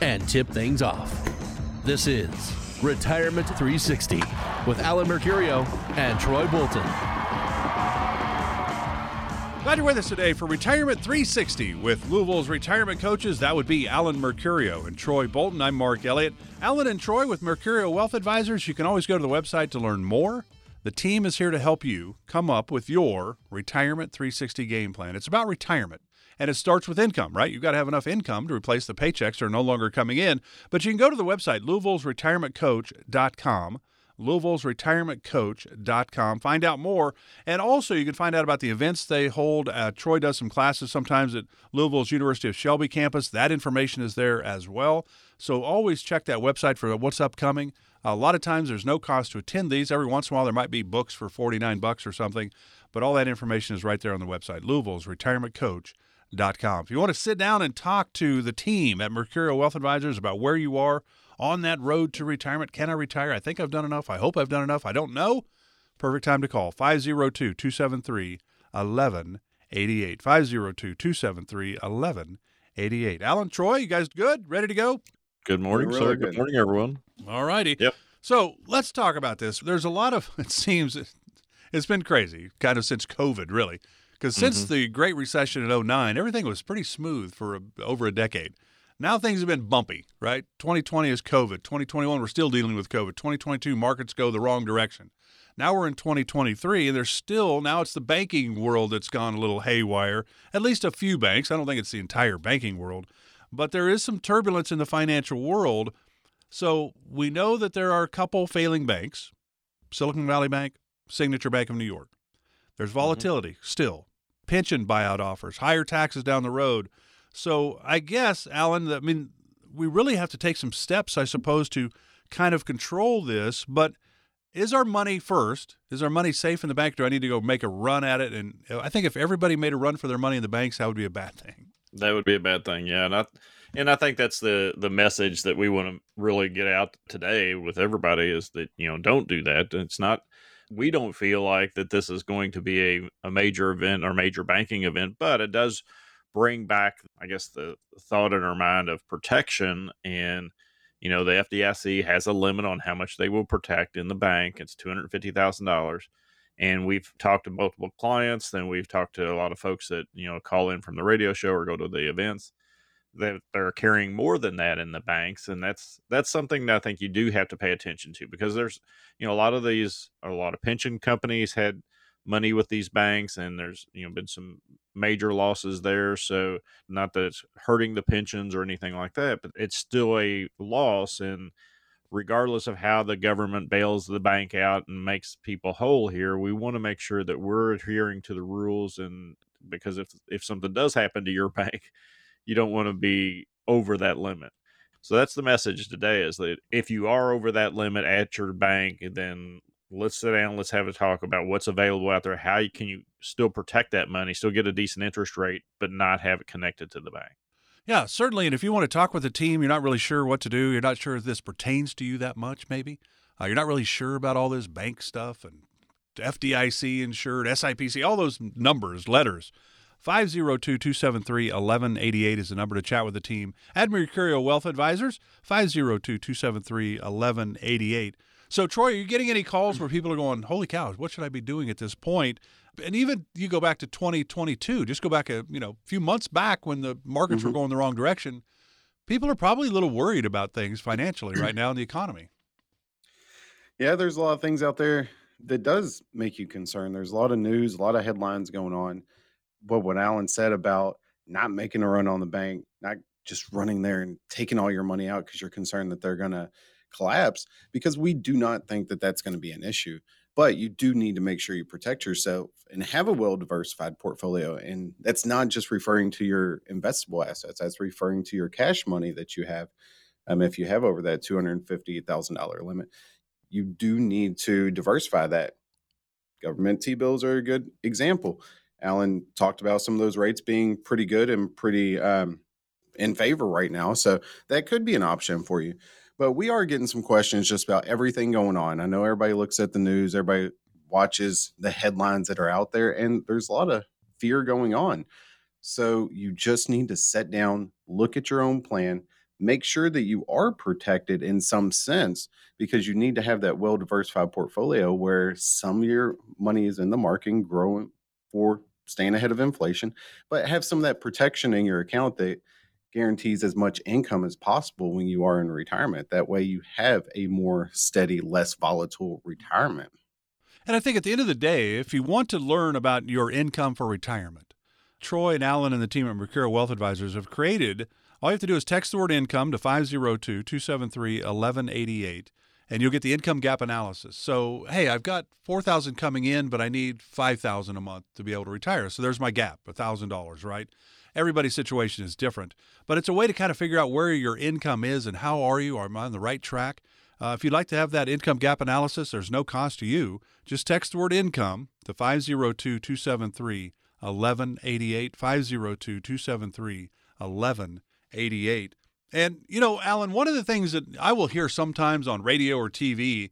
and tip things off. This is Retirement 360 with Alan Mercurio and Troy Bolton. Glad you're with us today for Retirement 360 with Louisville's retirement coaches. That would be Alan Mercurio and Troy Bolton. I'm Mark Elliott. Alan and Troy with Mercurio Wealth Advisors. You can always go to the website to learn more. The team is here to help you come up with your Retirement 360 game plan. It's about retirement and it starts with income, right? You've got to have enough income to replace the paychecks that are no longer coming in. But you can go to the website, Louisville'sRetirementCoach.com, Louisville'sRetirementCoach.com, find out more. And also, you can find out about the events they hold. Uh, Troy does some classes sometimes at Louisville's University of Shelby campus. That information is there as well. So always check that website for what's upcoming. A lot of times there's no cost to attend these. Every once in a while there might be books for 49 bucks or something, but all that information is right there on the website. Louisville's Retirement Coach com. If you want to sit down and talk to the team at Mercurio Wealth Advisors about where you are on that road to retirement, can I retire? I think I've done enough. I hope I've done enough. I don't know. Perfect time to call 502 273 1188. 502 273 1188. Alan Troy, you guys good? Ready to go? Good morning, really sir. Good. good morning, everyone. All righty. Yep. So let's talk about this. There's a lot of, it seems, it's been crazy, kind of since COVID, really. Because since mm-hmm. the Great Recession in 09, everything was pretty smooth for a, over a decade. Now things have been bumpy, right? 2020 is COVID. 2021, we're still dealing with COVID. 2022, markets go the wrong direction. Now we're in 2023, and there's still, now it's the banking world that's gone a little haywire. At least a few banks. I don't think it's the entire banking world, but there is some turbulence in the financial world. So we know that there are a couple failing banks Silicon Valley Bank, Signature Bank of New York. There's mm-hmm. volatility mm-hmm. still, pension buyout offers, higher taxes down the road. So I guess, Alan, I mean, we really have to take some steps, I suppose, to kind of control this. But is our money first? Is our money safe in the bank? Do I need to go make a run at it? And I think if everybody made a run for their money in the banks, that would be a bad thing. That would be a bad thing, yeah. And I, and I think that's the the message that we want to really get out today with everybody is that you know don't do that. It's not we don't feel like that this is going to be a, a major event or major banking event, but it does bring back, I guess, the thought in our mind of protection. And, you know, the FDIC has a limit on how much they will protect in the bank. It's $250,000. And we've talked to multiple clients, then we've talked to a lot of folks that, you know, call in from the radio show or go to the events that they're carrying more than that in the banks and that's that's something that I think you do have to pay attention to because there's you know a lot of these a lot of pension companies had money with these banks and there's you know been some major losses there so not that it's hurting the pensions or anything like that but it's still a loss and regardless of how the government bails the bank out and makes people whole here we want to make sure that we're adhering to the rules and because if if something does happen to your bank you don't want to be over that limit. So that's the message today is that if you are over that limit at your bank, then let's sit down, let's have a talk about what's available out there. How can you still protect that money, still get a decent interest rate, but not have it connected to the bank? Yeah, certainly. And if you want to talk with a team, you're not really sure what to do, you're not sure if this pertains to you that much, maybe. Uh, you're not really sure about all this bank stuff and FDIC insured, SIPC, all those numbers, letters. 502 273 1188 is the number to chat with the team at Mercurio Wealth Advisors. 502 273 1188. So, Troy, are you getting any calls where people are going, holy cow, what should I be doing at this point? And even you go back to 2022, just go back a you know few months back when the markets mm-hmm. were going the wrong direction. People are probably a little worried about things financially right now in the economy. Yeah, there's a lot of things out there that does make you concerned. There's a lot of news, a lot of headlines going on but what Alan said about not making a run on the bank, not just running there and taking all your money out because you're concerned that they're going to collapse, because we do not think that that's going to be an issue. But you do need to make sure you protect yourself and have a well diversified portfolio. And that's not just referring to your investable assets, that's referring to your cash money that you have. Um, if you have over that two hundred fifty thousand dollar limit, you do need to diversify that. Government T bills are a good example. Alan talked about some of those rates being pretty good and pretty um, in favor right now. So that could be an option for you. But we are getting some questions just about everything going on. I know everybody looks at the news, everybody watches the headlines that are out there, and there's a lot of fear going on. So you just need to set down, look at your own plan, make sure that you are protected in some sense because you need to have that well diversified portfolio where some of your money is in the market growing for staying ahead of inflation, but have some of that protection in your account that guarantees as much income as possible when you are in retirement. That way you have a more steady, less volatile retirement. And I think at the end of the day, if you want to learn about your income for retirement, Troy and Alan and the team at Mercurio Wealth Advisors have created all you have to do is text the word income to 502 273 1188 and you'll get the income gap analysis. So, hey, I've got 4000 coming in, but I need 5000 a month to be able to retire. So there's my gap, $1,000, right? Everybody's situation is different, but it's a way to kind of figure out where your income is and how are you? Are I on the right track? Uh, if you'd like to have that income gap analysis, there's no cost to you. Just text the word income to 502 273 1188. 502 273 1188. And, you know, Alan, one of the things that I will hear sometimes on radio or TV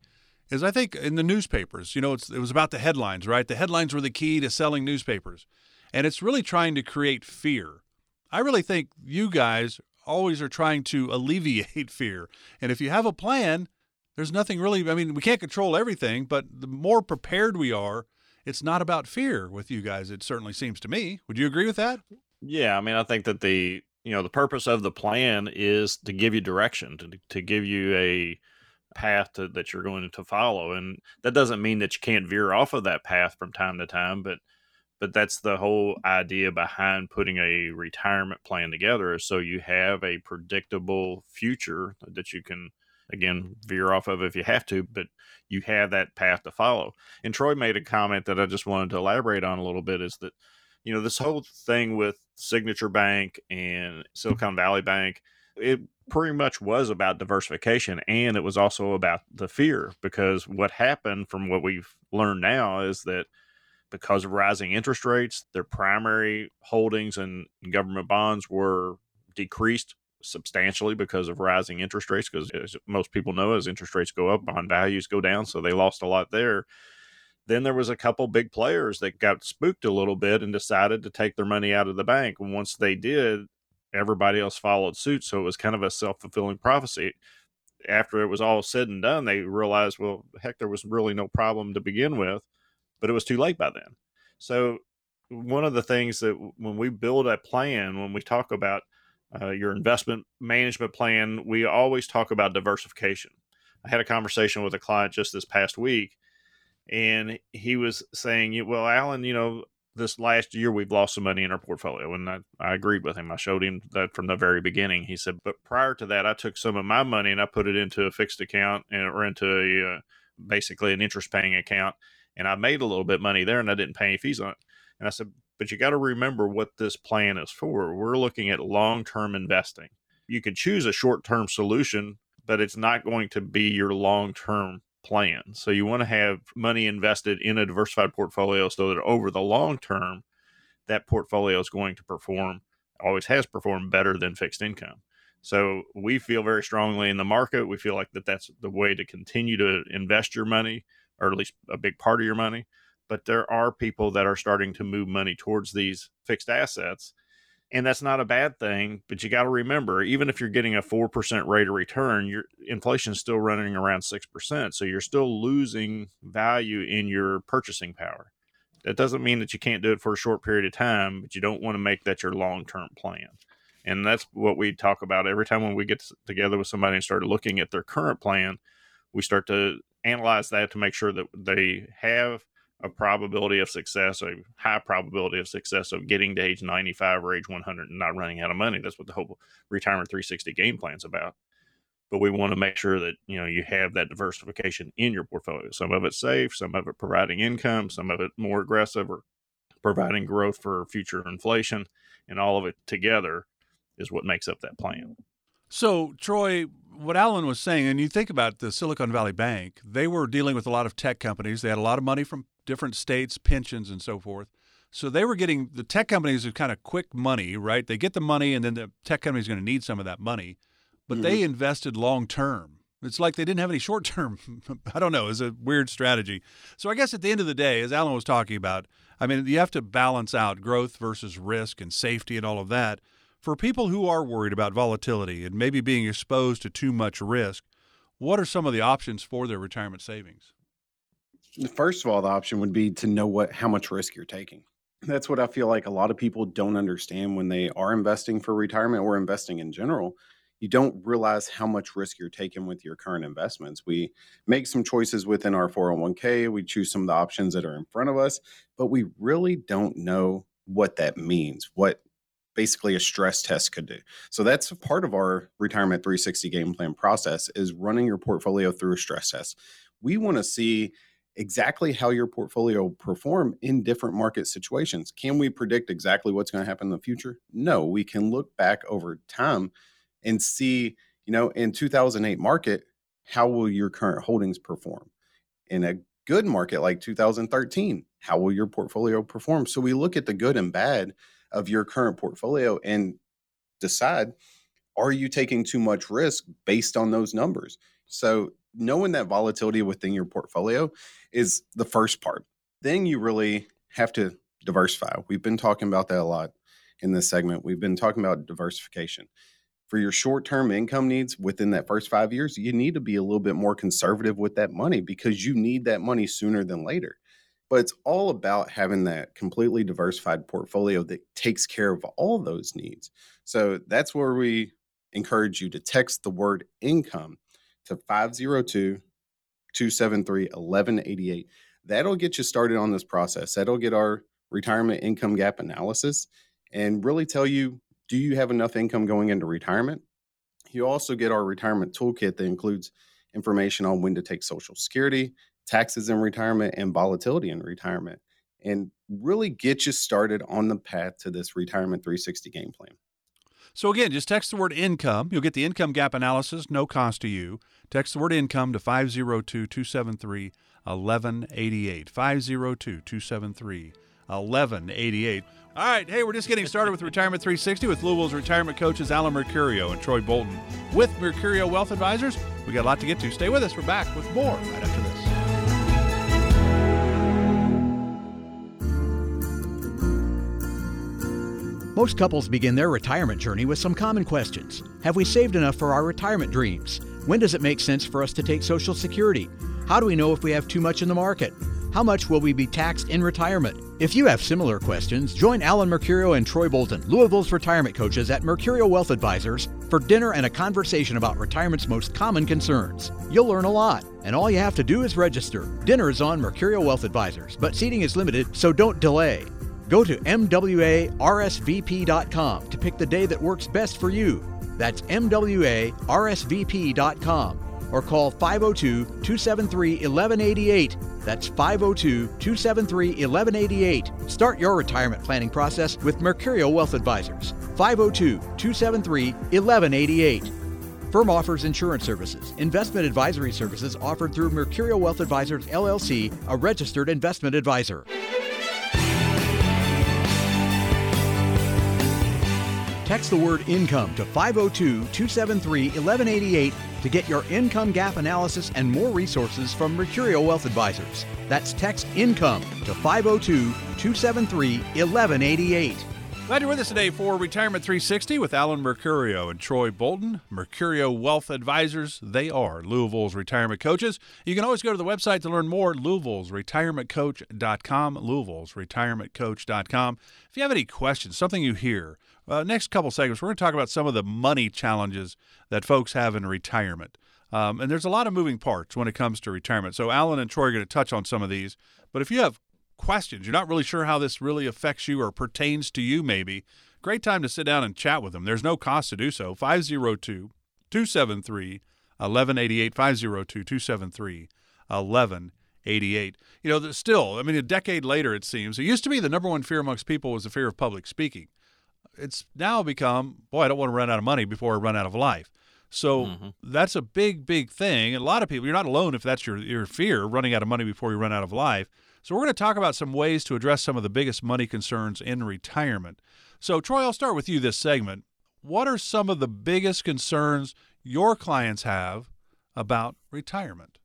is I think in the newspapers, you know, it was about the headlines, right? The headlines were the key to selling newspapers. And it's really trying to create fear. I really think you guys always are trying to alleviate fear. And if you have a plan, there's nothing really, I mean, we can't control everything, but the more prepared we are, it's not about fear with you guys, it certainly seems to me. Would you agree with that? Yeah. I mean, I think that the, you know, the purpose of the plan is to give you direction, to, to give you a path to, that you're going to follow. And that doesn't mean that you can't veer off of that path from time to time, but but that's the whole idea behind putting a retirement plan together so you have a predictable future that you can again veer off of if you have to but you have that path to follow and troy made a comment that i just wanted to elaborate on a little bit is that you know this whole thing with signature bank and silicon valley bank it pretty much was about diversification and it was also about the fear because what happened from what we've learned now is that because of rising interest rates their primary holdings and government bonds were decreased substantially because of rising interest rates because most people know as interest rates go up bond values go down so they lost a lot there then there was a couple big players that got spooked a little bit and decided to take their money out of the bank and once they did everybody else followed suit so it was kind of a self-fulfilling prophecy after it was all said and done they realized well heck there was really no problem to begin with but it was too late by then so one of the things that when we build a plan when we talk about uh, your investment management plan, we always talk about diversification. I had a conversation with a client just this past week, and he was saying, "Well, Alan, you know, this last year we've lost some money in our portfolio," and I, I agreed with him. I showed him that from the very beginning. He said, "But prior to that, I took some of my money and I put it into a fixed account and or into a uh, basically an interest paying account, and I made a little bit money there, and I didn't pay any fees on it." And I said, but you got to remember what this plan is for. We're looking at long term investing. You could choose a short term solution, but it's not going to be your long term plan. So you want to have money invested in a diversified portfolio so that over the long term, that portfolio is going to perform, always has performed better than fixed income. So we feel very strongly in the market. We feel like that that's the way to continue to invest your money, or at least a big part of your money but there are people that are starting to move money towards these fixed assets. And that's not a bad thing, but you got to remember, even if you're getting a 4% rate of return, your inflation is still running around 6%. So you're still losing value in your purchasing power. That doesn't mean that you can't do it for a short period of time, but you don't want to make that your long term plan. And that's what we talk about every time when we get together with somebody and start looking at their current plan. We start to analyze that to make sure that they have a probability of success, a high probability of success of getting to age 95 or age 100 and not running out of money. That's what the whole retirement 360 game plan is about. But we want to make sure that you know you have that diversification in your portfolio. Some of it safe, some of it providing income, some of it more aggressive or providing growth for future inflation, and all of it together is what makes up that plan. So, Troy, what Alan was saying, and you think about the Silicon Valley Bank, they were dealing with a lot of tech companies. They had a lot of money from different states, pensions, and so forth. So they were getting the tech companies are kind of quick money, right? They get the money, and then the tech company is going to need some of that money, but mm-hmm. they invested long term. It's like they didn't have any short term. I don't know. It's a weird strategy. So I guess at the end of the day, as Alan was talking about, I mean, you have to balance out growth versus risk and safety and all of that. For people who are worried about volatility and maybe being exposed to too much risk, what are some of the options for their retirement savings? First of all, the option would be to know what how much risk you're taking that's what I feel like a lot of people don't understand when they are investing for retirement or investing in general. You don't realize how much risk you're taking with your current investments. We make some choices within our 401k, we choose some of the options that are in front of us, but we really don't know what that means, what basically a stress test could do. So that's part of our retirement 360 game plan process is running your portfolio through a stress test. We want to see exactly how your portfolio perform in different market situations. Can we predict exactly what's going to happen in the future? No, we can look back over time and see, you know, in 2008 market, how will your current holdings perform? In a good market like 2013, how will your portfolio perform? So we look at the good and bad of your current portfolio and decide are you taking too much risk based on those numbers? So knowing that volatility within your portfolio is the first part. Then you really have to diversify. We've been talking about that a lot in this segment. We've been talking about diversification. For your short term income needs within that first five years, you need to be a little bit more conservative with that money because you need that money sooner than later. But it's all about having that completely diversified portfolio that takes care of all those needs. So that's where we encourage you to text the word income to 502 273 1188. That'll get you started on this process. That'll get our retirement income gap analysis and really tell you do you have enough income going into retirement? You also get our retirement toolkit that includes information on when to take Social Security, taxes in retirement, and volatility in retirement, and really get you started on the path to this retirement 360 game plan. So again, just text the word income. You'll get the income gap analysis, no cost to you. Text the word income to 502 273 1188. 502 273 1188. All right, hey, we're just getting started with Retirement 360 with Louisville's retirement coaches Alan Mercurio and Troy Bolton with Mercurio Wealth Advisors. We got a lot to get to. Stay with us. We're back with more right after this. Most couples begin their retirement journey with some common questions. Have we saved enough for our retirement dreams? When does it make sense for us to take Social Security? How do we know if we have too much in the market? How much will we be taxed in retirement? If you have similar questions, join Alan Mercurio and Troy Bolton, Louisville's retirement coaches at Mercurio Wealth Advisors, for dinner and a conversation about retirement's most common concerns. You'll learn a lot, and all you have to do is register. Dinner is on Mercurio Wealth Advisors, but seating is limited, so don't delay. Go to MWARSVP.com to pick the day that works best for you. That's MWARSVP.com or call 502 273 1188. That's 502 273 1188. Start your retirement planning process with Mercurio Wealth Advisors. 502 273 1188. Firm offers insurance services. Investment advisory services offered through Mercurio Wealth Advisors LLC, a registered investment advisor. Text the word income to 502 273 1188 to get your income gap analysis and more resources from Mercurio Wealth Advisors. That's text income to 502 273 1188. Glad you're with us today for Retirement 360 with Alan Mercurio and Troy Bolton. Mercurio Wealth Advisors, they are Louisville's retirement coaches. You can always go to the website to learn more, Louisville's retirementcoach.com, Louisville's retirementcoach.com. If you have any questions, something you hear, uh, next couple segments, we're going to talk about some of the money challenges that folks have in retirement. Um, and there's a lot of moving parts when it comes to retirement. So Alan and Troy are going to touch on some of these. But if you have questions, you're not really sure how this really affects you or pertains to you, maybe, great time to sit down and chat with them. There's no cost to do so. 502 273 1188. 502 273 1188. You know, still, I mean, a decade later, it seems, it used to be the number one fear amongst people was the fear of public speaking it's now become, boy, I don't want to run out of money before I run out of life. So Mhm. that's a big, big thing. A lot of people, you're not alone if that's your, your fear, running out of money before you run out of life. So we're going to talk about some ways to address some of the biggest money concerns in retirement. So, Troy, I'll start with you this segment. What are some of the biggest concerns your clients have about retirement?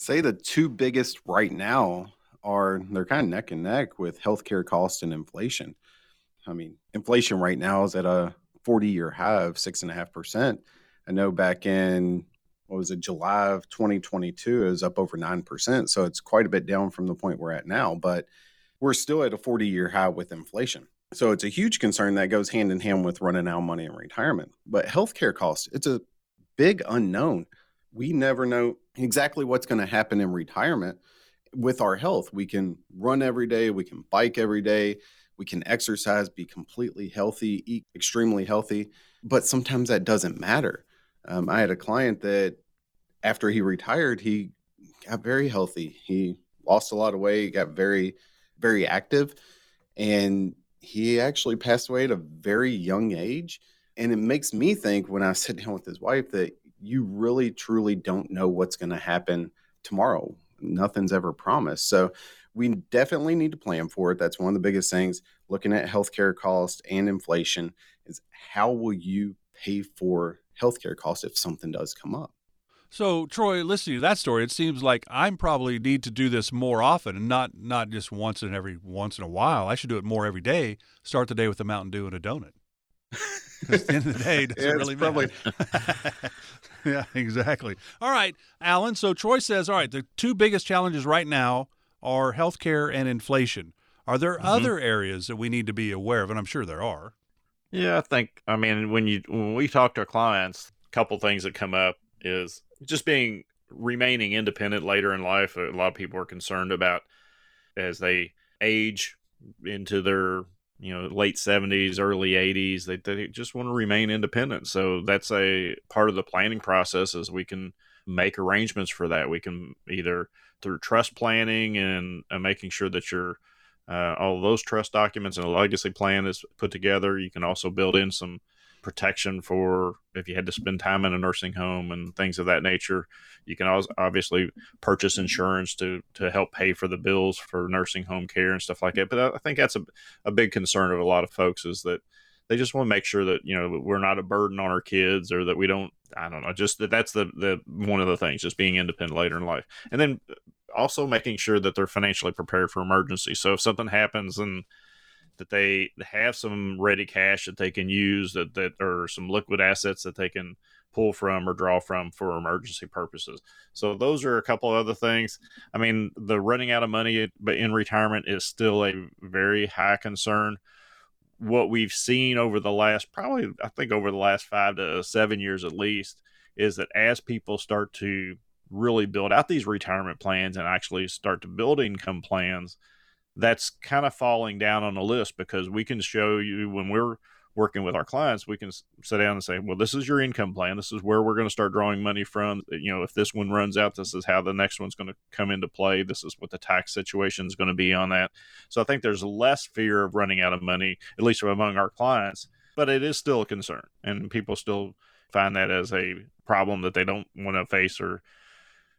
say the two biggest right now are they're kind of neck and neck with healthcare cost and inflation. I mean, inflation right now is at a 40 year high of six and a half percent. I know back in what was it, July of 2022, it was up over nine percent. So it's quite a bit down from the point we're at now, but we're still at a 40 year high with inflation. So it's a huge concern that goes hand in hand with running out money in retirement. But healthcare costs, it's a big unknown. We never know exactly what's going to happen in retirement with our health. We can run every day, we can bike every day, we can exercise, be completely healthy, eat extremely healthy, but sometimes that doesn't matter. Um, I had a client that after he retired, he got very healthy. He lost a lot of weight, got very, very active, and he actually passed away at a very young age. And it makes me think when I sit down with his wife that you really truly don't know what's going to happen tomorrow. Nothing's ever promised. So we definitely need to plan for it. That's one of the biggest things. Looking at healthcare costs and inflation is how will you pay for healthcare costs if something does come up? So, Troy, listening to that story, it seems like I'm probably need to do this more often and not not just once in every once in a while. I should do it more every day. Start the day with a Mountain Dew and a donut. at the end of the day, doesn't Yeah, really probably- yeah, exactly. All right, Alan. So Troy says, all right, the two biggest challenges right now are healthcare and inflation. Are there Mhm. other areas that we need to be aware of? And I'm sure there are. Yeah, I think I mean when you when we talk to our clients, a couple things that come up is just being remaining independent later in life. A lot of people are concerned about as they age into their you know late 70s early 80s they, they just want to remain independent so that's a part of the planning process is we can make arrangements for that we can either through trust planning and, making sure that your uh, all those trust documents and a legacy plan is put together. You can also build in some protection for if you had to spend time in a nursing home and things of that nature. You can also obviously purchase insurance to to help pay for the bills for nursing home care and stuff like that. But I think that's a, a big concern of a lot of folks is that they just want to make sure that you know we're not a burden on our kids or that we don't I don't know just that that's the the one of the things just being independent later in life and then uh, also making sure that they're financially prepared for emergency. So if something happens and that they have some ready cash that they can use that that or some liquid assets that they can pull from or draw from for emergency purposes. So those are a couple of other things. I mean, the running out of money but in retirement is still a very high concern. What we've seen over the last probably I think over the last 5 to 7 years at least is that as people start to really build out these retirement plans and actually start to build income plans, that's kind of falling down on the list because we can show you when we're working with our clients, we can sit down and say, well, this is your income plan. This is where we're going to start drawing money from. You know, if this one runs out, this is how the next one's going to come into play. This is what the tax situation is going to be on that. So I think there's less fear of running out of money, at least among our clients, but it is still a concern. And people still find that as a problem that they don't want to face or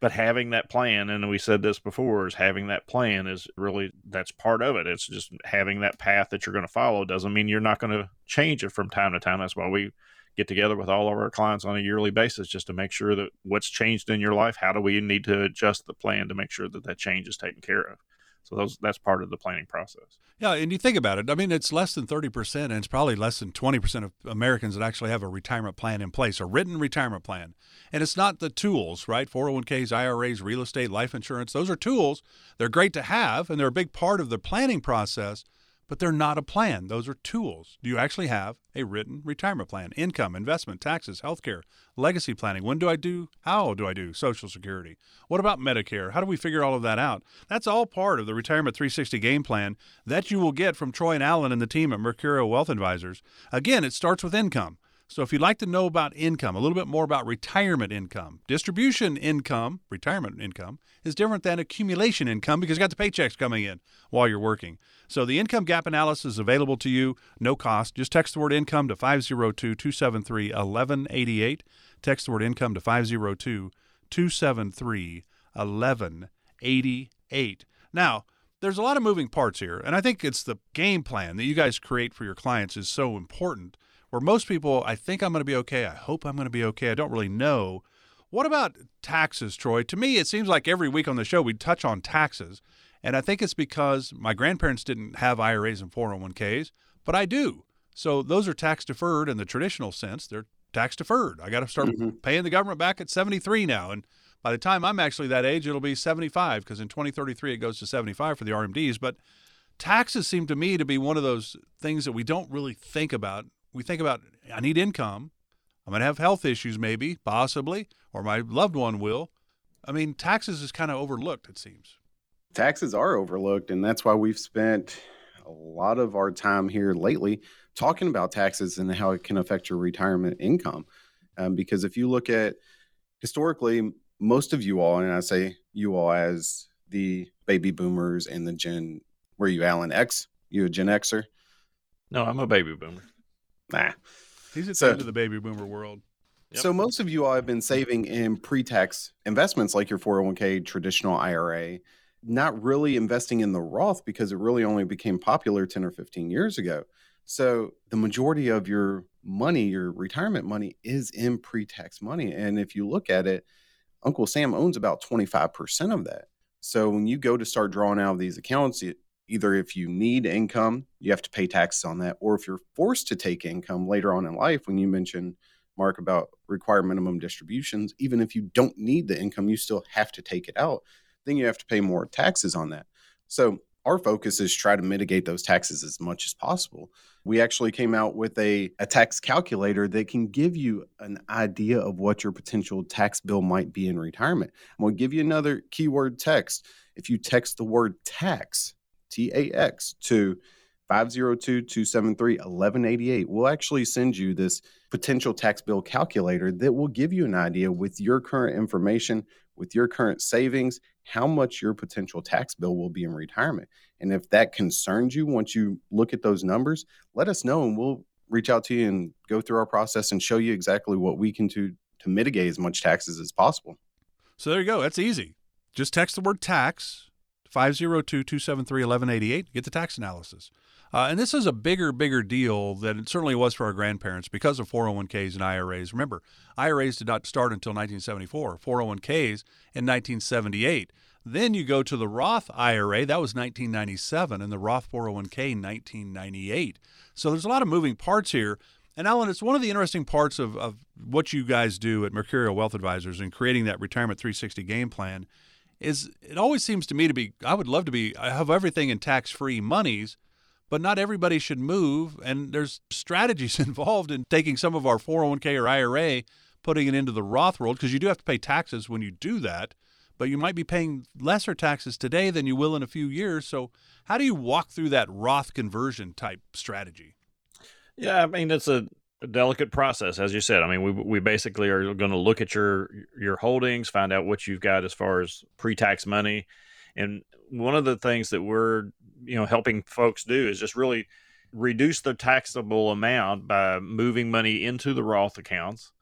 but having that plan and we said this before is having that plan is really that's part of it. It's just having that path that you're going to follow doesn't mean you're not going to change it from time to time. That's why we get together with all of our clients on a yearly basis just to make sure that what's changed in your life how do we need to adjust the plan to make sure that that change is taken care of so those that's part of the planning process Yeah, and you think about it. I mean, it's less than 30%, and it's probably less than 20% of Americans that actually have a retirement plan in place, a written retirement plan. And it's not the tools, right? 401ks, IRAs, real estate, life insurance. Those are tools. They're great to have, and they're a big part of the planning process, but they're not a plan. Those are tools. Do you actually have a written retirement plan? Income, investment, taxes, healthcare, legacy planning. When do I do? How do I do Social Security? What about Medicare? How do we figure all of that out? That's all part of the Retirement 360 game plan that you will get from Troy and Alan and the team at Mercurio Wealth Advisors. Again, it starts with income. So if you'd like to know about income, a little bit more about retirement income, distribution income, retirement income is different than accumulation income because you got the paychecks coming in while you're working. So the income gap analysis is available to you, no cost. Just text the word income to 502 273 1188. Text the word income to 502 273 1188. Now, there's a lot of moving parts here, and I think it's the game plan that you guys create for your clients is so important where most people, I think I'm going to be okay. I hope I'm going to be okay. I don't really know. What about taxes, Troy? To me, it seems like every week on the show we touch on taxes. And I think it's because my grandparents didn't have IRAs and 401ks, but I do. So those are tax deferred in the traditional sense. They're tax deferred. I got to start mm-hmm. paying the government back at 73 now. And by the time I'm actually that age, it'll be 75 because in 2033 it goes to 75 for the RMDs. But taxes seem to me to be one of those things that we don't really think about we think about I need income. I'm going to have health issues, maybe, possibly, or my loved one will. I mean, taxes is kind of overlooked, it seems. Taxes are overlooked, and that's why we've spent a lot of our time here lately talking about taxes and how it can affect your retirement income. Um, because if you look at historically, most of you all, and I say you all as the baby boomers and the Gen, were you Alan X? You a Gen Xer? No, I'm a baby boomer. Nah. He's at so, the end of the baby boomer world. Yep. So most of you all have been saving in pre-tax investments like your 401k, traditional IRA, not really investing in the Roth because it really only became popular 10 or 15 years ago. So the majority of your money, your retirement money is in pre-tax money. And if you look at it, Uncle Sam owns about 25% of that. So when you go to start drawing out of these accounts, either if you need income, you have to pay taxes on that, or if you're forced to take income later on in life, when you mentioned, Mark, about required minimum distributions, even if you don't need the income, you still have to take it out, then you have to pay more taxes on that. So our focus is try to mitigate those taxes as much as possible. We actually came out with a, a tax calculator that can give you an idea of what your potential tax bill might be in retirement. I'm going to give you another keyword text. If you text the word tax T A X, to 502 273 1188. We'll actually send you this potential tax bill calculator that will give you an idea with your current information, with your current savings, how much your potential tax bill will be in retirement. And if that concerns you once you look at those numbers, let us know and we'll reach out to you and go through our process and show you exactly what we can do to mitigate as much taxes as possible. So there you go. That's easy. Just text the word tax 502 273 1188. Get the tax analysis. Uh, and this is a bigger, bigger deal than it certainly was for our grandparents because of 401ks and IRAs. Remember, IRAs did not start until 1974, 401ks in 1978. Then you go to the Roth IRA, that was 1997, and the Roth 401k 1998. So there's a lot of moving parts here. And Alan, it's one of the interesting parts of, of what you guys do at Mercurio Wealth Advisors in creating that Retirement 360 game plan is it always seems to me to be I would love to be I have everything in tax-free monies, but not everybody should move and there's strategies involved in taking some of our 401k or IRA putting it into the Roth world because you do have to pay taxes when you do that, but you might be paying lesser taxes today than you will in a few years. So, how do you walk through that Roth conversion type strategy? Yeah, I mean it's a a delicate process, as you said. I mean, we we basically are going to look at your your holdings, find out what you've got as far as pre tax money, and one of the things that we're you know helping folks do is just really reduce the taxable amount by moving money into the Roth accounts,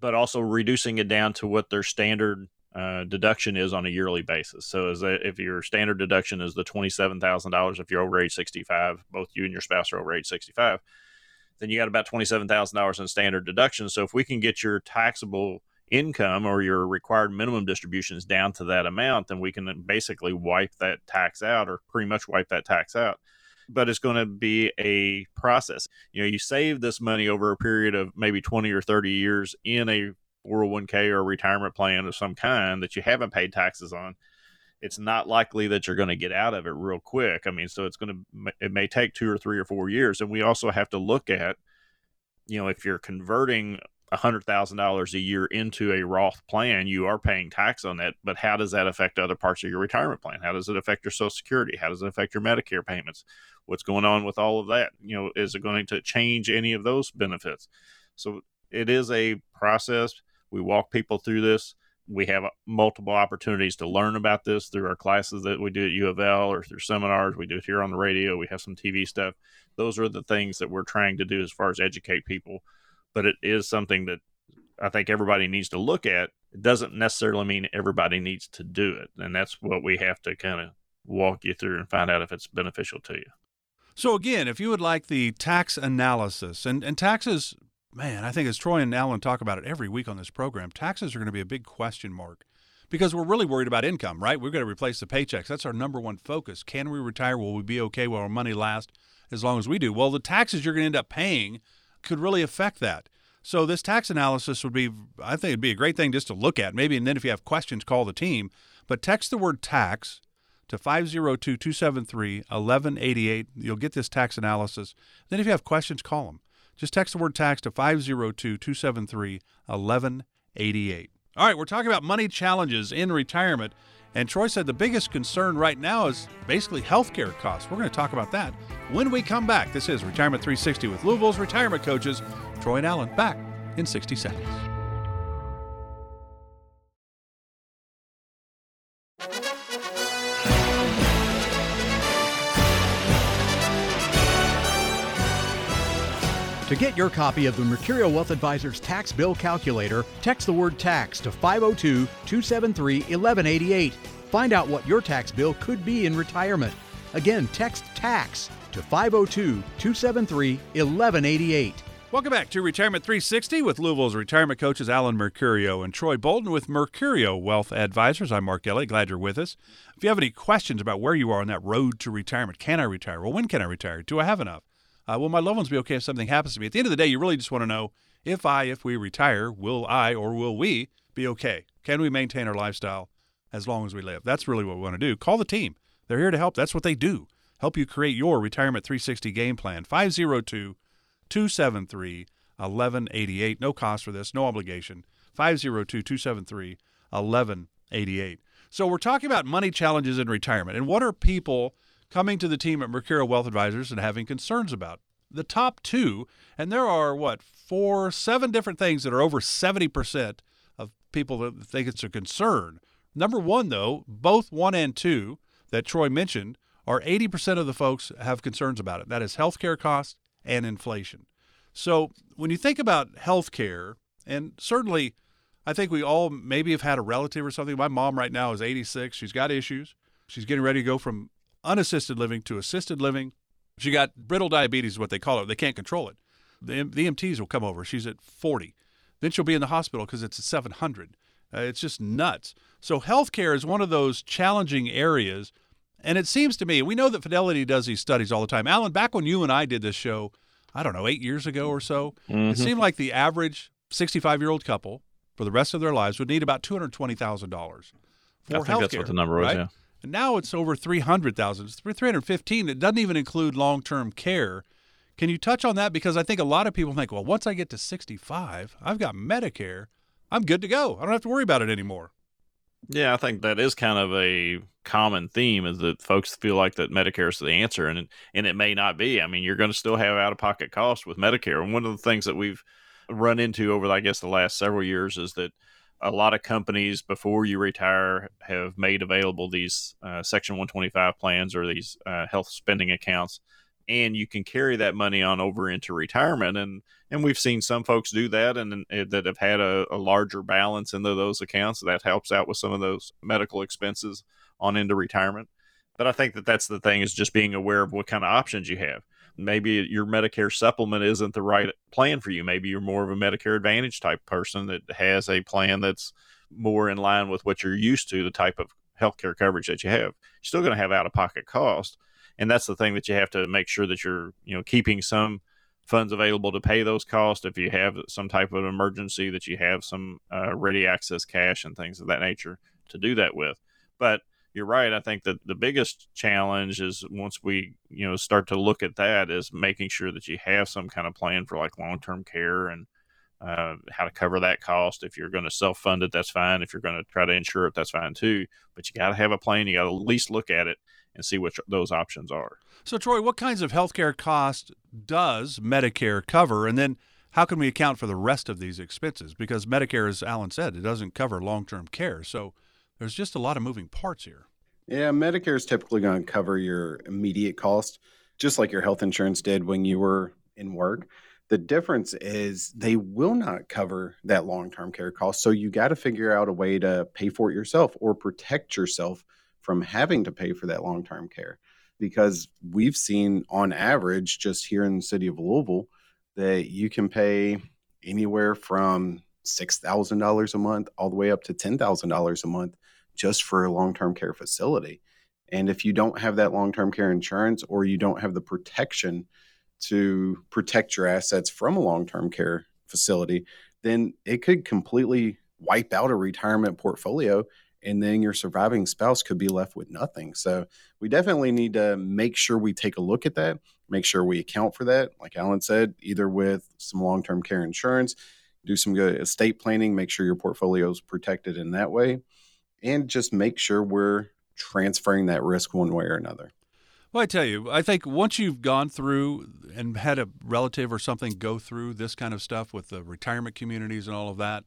but also reducing it down to what their standard uh, deduction is on a yearly basis. So, as if your standard deduction is the twenty seven thousand dollars, if you're over age sixty five, both you and your spouse are over age sixty five then you got about $27,000 in standard deductions. So if we can get your taxable income or your required minimum distributions down to that amount, then we can basically wipe that tax out or pretty much wipe that tax out. But it's going to be a process. You know, you save this money over a period of maybe 20 or 30 years in a 401k or retirement plan of some kind that you haven't paid taxes on it's not likely that you're going to get out of it real quick. I mean, so it's going to it may take two or three or four years, and we also have to look at, you know, if you're converting hundred thousand dollars a year into a Roth plan, you are paying tax on that. But how does that affect other parts of your retirement plan? How does it affect your Social Security? How does it affect your Medicare payments? What's going on with all of that? You know, is it going to change any of those benefits? So it is a process. We walk people through this. We have uh, multiple opportunities to learn about this through our classes that we do at U of L or through seminars. We do it here on the radio. We have some TV stuff. Those are the things that we're trying to do as far as educate people. But it is something that I think everybody needs to look at. It doesn't necessarily mean everybody needs to do it. And that's what we have to kind of walk you through and find out if it's beneficial to you. So, again, if you would like the tax analysis, and, and taxes, man, I think as Troy and Alan talk about it every week on this program, taxes are going to be a big question mark because we're really worried about income, right? We're going to replace the paychecks. That's our number one focus. Can we retire? Will we be okay? Will our money last as long as we do? Well, the taxes you're going to end up paying could really affect that. So this tax analysis would be, I think it'd be a great thing just to look at. Maybe, and then if you have questions, call the team. But text the word tax to 502 273 1188. You'll get this tax analysis. Then if you have questions, call them. Just text the word tax to 502 273 1188. All right, we're talking about money challenges in retirement. And Troy said the biggest concern right now is basically healthcare costs. We're going to talk about that when we come back. This is Retirement 360 with Louisville's retirement coaches, Troy and Alan, back in 60 seconds. To get your copy of the Mercurio Wealth Advisors Tax Bill Calculator, text the word tax to 502 273 1188. Find out what your tax bill could be in retirement. Again, text tax to 502 273 1188. Welcome back to Retirement 360 with Louisville's retirement coaches Alan Mercurio and Troy Bolton with Mercurio Wealth Advisors. I'm Mark Elliott. Glad you're with us. If you have any questions about where you are on that road to retirement, can I retire? Well, when can I retire? Do I have enough? Uh, will my loved ones be okay if something happens to me? At the end of the day, you really just want to know if I, if we retire, will I or will we be okay? Can we maintain our lifestyle as long as we live? That's really what we want to do. Call the team. They're here to help. That's what they do. Help you create your retirement 360 game plan. 502 273 1188. No cost for this, no obligation. 502 273 1188. So, we're talking about money challenges in retirement and what are people coming to the team at Mercurio Wealth Advisors and having concerns about. The top two, and there are what, four, seven different things that are over 70% of people that think it's a concern. Number one, though, both one and two that Troy mentioned are 80% of the folks have concerns about it. That is healthcare costs and inflation. So when you think about healthcare, and certainly I think we all maybe have had a relative or something. My mom right now is 86. She's got issues. She's getting ready to go from unassisted living to assisted living. She got brittle diabetes, is what they call it. They can't control it. The, the EMTs will come over. She's at 40. Then she'll be in the hospital because it's at 700. Uh, it's just nuts. So, healthcare is one of those challenging areas. And it seems to me, we know that Fidelity does these studies all the time. Alan, back when you and I did this show, I don't know, eight years ago or so, mm-hmm. it seemed like the average 65 year old couple for the rest of their lives would need about $220,000 for healthcare. I think that's what the number was, right? yeah. And now it's over 300,000. It's 315. It doesn't even include long-term care. Can you touch on that? Because I think a lot of people think, well, once I get to 65, I've got Medicare. I'm good to go. I don't have to worry about it anymore. Yeah, I think that is kind of a common theme is that folks feel like that Medicare is the answer, and and it may not be. I mean, you're going to still have out of pocket costs with Medicare, and one of the things that we've run into over, I guess, the last several years is that a lot of companies before you retire have made available these uh, Section 125 plans or these uh, health spending accounts, and you can carry that money on over into retirement. and And we've seen some folks do that, and, and that have had a, a larger balance into those accounts. That helps out with some of those medical expenses on into retirement. But I think that that's the thing is just being aware of what kind of options you have maybe your Medicare supplement isn't the right plan for you. Maybe you're more of a Medicare Advantage type person that has a plan that's more in line with what you're used to, the type of healthcare coverage that you have. You're still going to have out of pocket cost. And that's the thing that you have to make sure that you're, you know, keeping some funds available to pay those costs. If you have some type of emergency, that you have some uh, ready access cash and things of that nature to do that with. But you're right. I think that the biggest challenge is once we, you know, start to look at that is making sure that you have some kind of plan for like long term care and uh, how to cover that cost. If you're going to self fund it, that's fine. If you're going to try to insure it, that's fine too. But you got to have a plan. You got to at least look at it and see what those options are. So, Troy, what kinds of healthcare costs does Medicare cover? And then how can we account for the rest of these expenses? Because Medicare, as Alan said, it doesn't cover long term care. So there's just a lot of moving parts here. Yeah, Medicare is typically going to cover your immediate cost, just like your health insurance did when you were in work. The difference is they will not cover that long term care cost. So you got to figure out a way to pay for it yourself or protect yourself from having to pay for that long term care. Because we've seen on average, just here in the city of Louisville, that you can pay anywhere from $6,000 a month all the way up to $10,000 a month just for a long term care facility. And if you don't have that long term care insurance or you don't have the protection to protect your assets from a long term care facility, then it could completely wipe out a retirement portfolio. And then your surviving spouse could be left with nothing. So we definitely need to make sure we take a look at that, make sure we account for that. Like Alan said, either with some long term care insurance, do some good estate planning, make sure your portfolio is protected in that way and just make sure we're transferring that risk one way or another. Well, I tell you, I think once you've gone through and had a relative or something go through this kind of stuff with the retirement communities and all of that,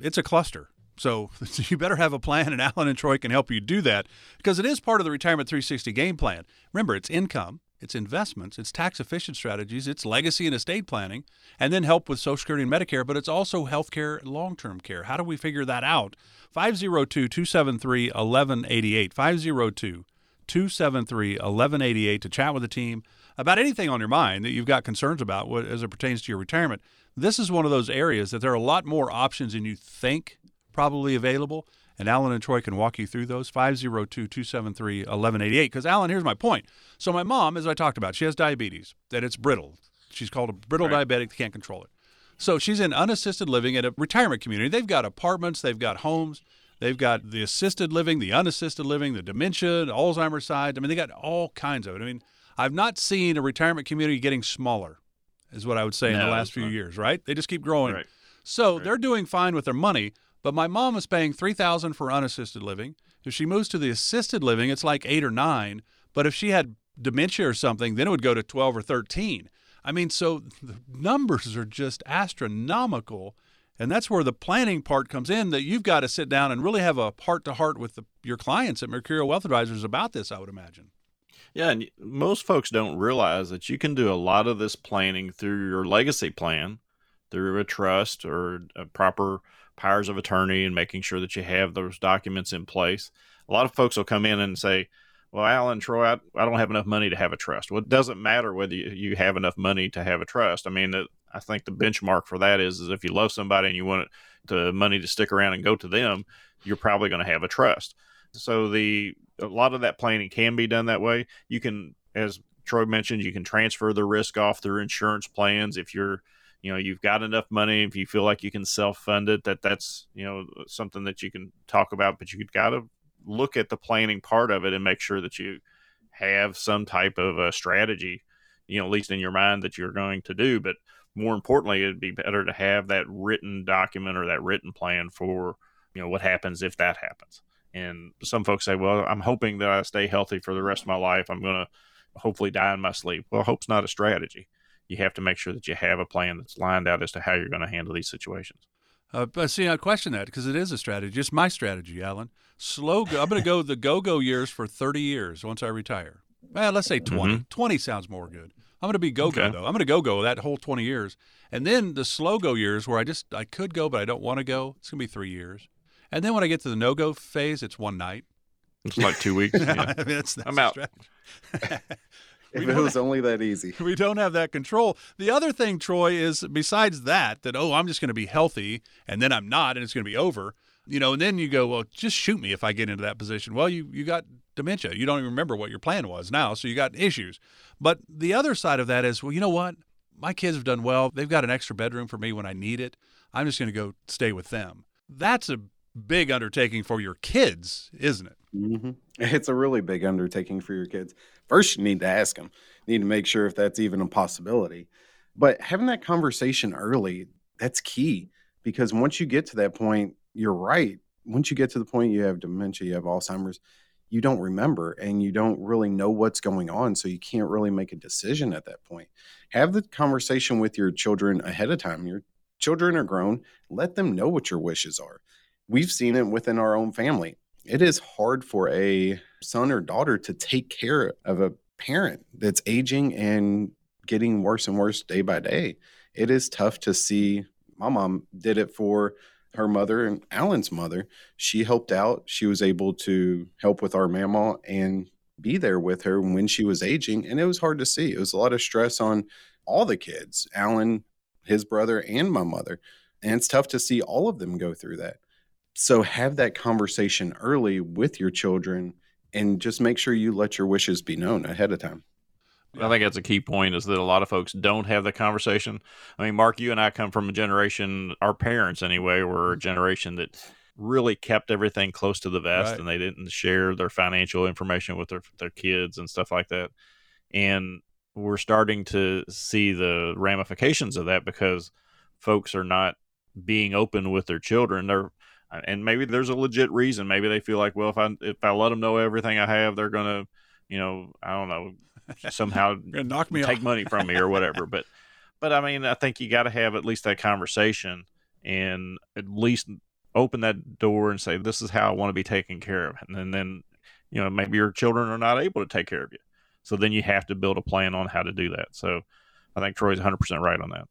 it's a cluster. So you better have a plan, and Alan and Troy can help you do that because it is part of the Retirement 360 game plan. Remember, it's income, it's investments, it's tax efficient strategies, it's legacy and estate planning, and then help with Social Security and Medicare, but it's also health care and long term care. How do we figure that out? 502 273 1188. 502 273 1188 to chat with the team about anything on your mind that you've got concerns about as it pertains to your retirement. This is one of those areas that there are a lot more options than you think probably available. And Alan and Troy can walk you through those 502 273 1188. Because, Alan, here's my point. So, my mom, as I talked about, she has diabetes, that it's brittle. She's called a brittle right. diabetic, can't control it. So, she's in unassisted living at a retirement community. They've got apartments, they've got homes, they've got the assisted living, the unassisted living, the dementia, the Alzheimer's side. I mean, they got all kinds of it. I mean, I've not seen a retirement community getting smaller, is what I would say no, in the last few years, right? They just keep growing. Right. So, right. they're doing fine with their money. But my mom is paying three thousand for unassisted living. If she moves to the assisted living, it's like eight or nine. But if she had dementia or something, then it would go to twelve or thirteen. I mean, so the numbers are just astronomical. And that's where the planning part comes in that you've got to sit down and really have a heart to heart with the, your clients at Mercurio Wealth Advisors about this, I would imagine. Yeah, and most folks don't realize that you can do a lot of this planning through your legacy plan, through a trust or a proper powers of attorney and making sure that you have those documents in place. A lot of folks will come in and say, well, Alan, Troy, I, I don't have enough money to have a trust. Well, it doesn't matter whether you, you have enough money to have a trust. I mean, I think the benchmark for that is, is if you love somebody and you want the money to stick around and go to them, you're probably going to have a trust. So the a lot of that planning can be done that way. You can, as Troy mentioned, you can transfer the risk off through insurance plans if you're you know you've got enough money if you feel like you can self-fund it that that's you know something that you can talk about but you've got to look at the planning part of it and make sure that you have some type of a strategy you know at least in your mind that you're going to do. But more importantly it'd be better to have that written document or that written plan for you know what happens if that happens. And some folks say well i'm hoping that i stay healthy for the rest of my life. I'm going to hopefully die in my sleep. Well hope's not a strategy you have to make sure that you have a plan that's lined out as to how you're going to handle these situations. Uh, but see, I question that because it is a strategy. It's my strategy, Alan. Slow. Go- I'm going to go the go-go years for 30 years once I retire. Well, let's say 20. Mm-hmm. 20 sounds more good. I'm going to be go-go okay. though. I'm going to go-go that whole 20 years, and then the slow-go years where I just I could go but I don't want to go. It's going to be three years, and then when I get to the no-go phase, it's one night. It's like two weeks. Yeah. I mean, that's, that's I'm out. if it was only that easy. We don't have that control. The other thing, Troy, is besides that, that, oh, I'm just going to be healthy and then I'm not and it's going to be over, you know, and then you go, well, just shoot me if I get into that position. Well, you, you got dementia. You don't even remember what your plan was now, so you got issues. But the other side of that is, well, you know what? My kids have done well. They've got an extra bedroom for me when I need it. I'm just going to go stay with them. That's a big undertaking for your kids, isn't it? Mm-hmm. It's a really big undertaking for your kids. First, you need to ask them. You need to make sure if that's even a possibility. But having that conversation early, that's key because once you get to that point, you're right. Once you get to the point you have dementia, you have Alzheimer's, you don't remember and you don't really know what's going on. So you can't really make a decision at that point. Have the conversation with your children ahead of time. Your children are grown, let them know what your wishes are. We've seen it within our own family. It is hard for a son or daughter to take care of a parent that's aging and getting worse and worse day by day. It is tough to see. My mom did it for her mother and Alan's mother. She helped out. She was able to help with our mama and be there with her when she was aging. And it was hard to see. It was a lot of stress on all the kids, Alan, his brother, and my mother. And it's tough to see all of them go through that. So have that conversation early with your children and just make sure you let your wishes be known ahead of time. I think that's a key point is that a lot of folks don't have the conversation. I mean, Mark, you and I come from a generation, our parents anyway, were a generation that really kept everything close to the vest right. and they didn't share their financial information with their, their kids and stuff like that. And we're starting to see the ramifications of that because folks are not being open with their children. They're Uh, and maybe there's a legit reason. Maybe they feel like, well, if I if I let them know everything I have, they're gonna, you know, I don't know, somehow knock me take off. money from me or whatever. but but I mean, I think you got to have at least that conversation and at least open that door and say, this is how I want to be taken care of, and then, then you know maybe your children are not able to take care of you, so then you have to build a plan on how to do that. So I think Troy's 100 percent right on that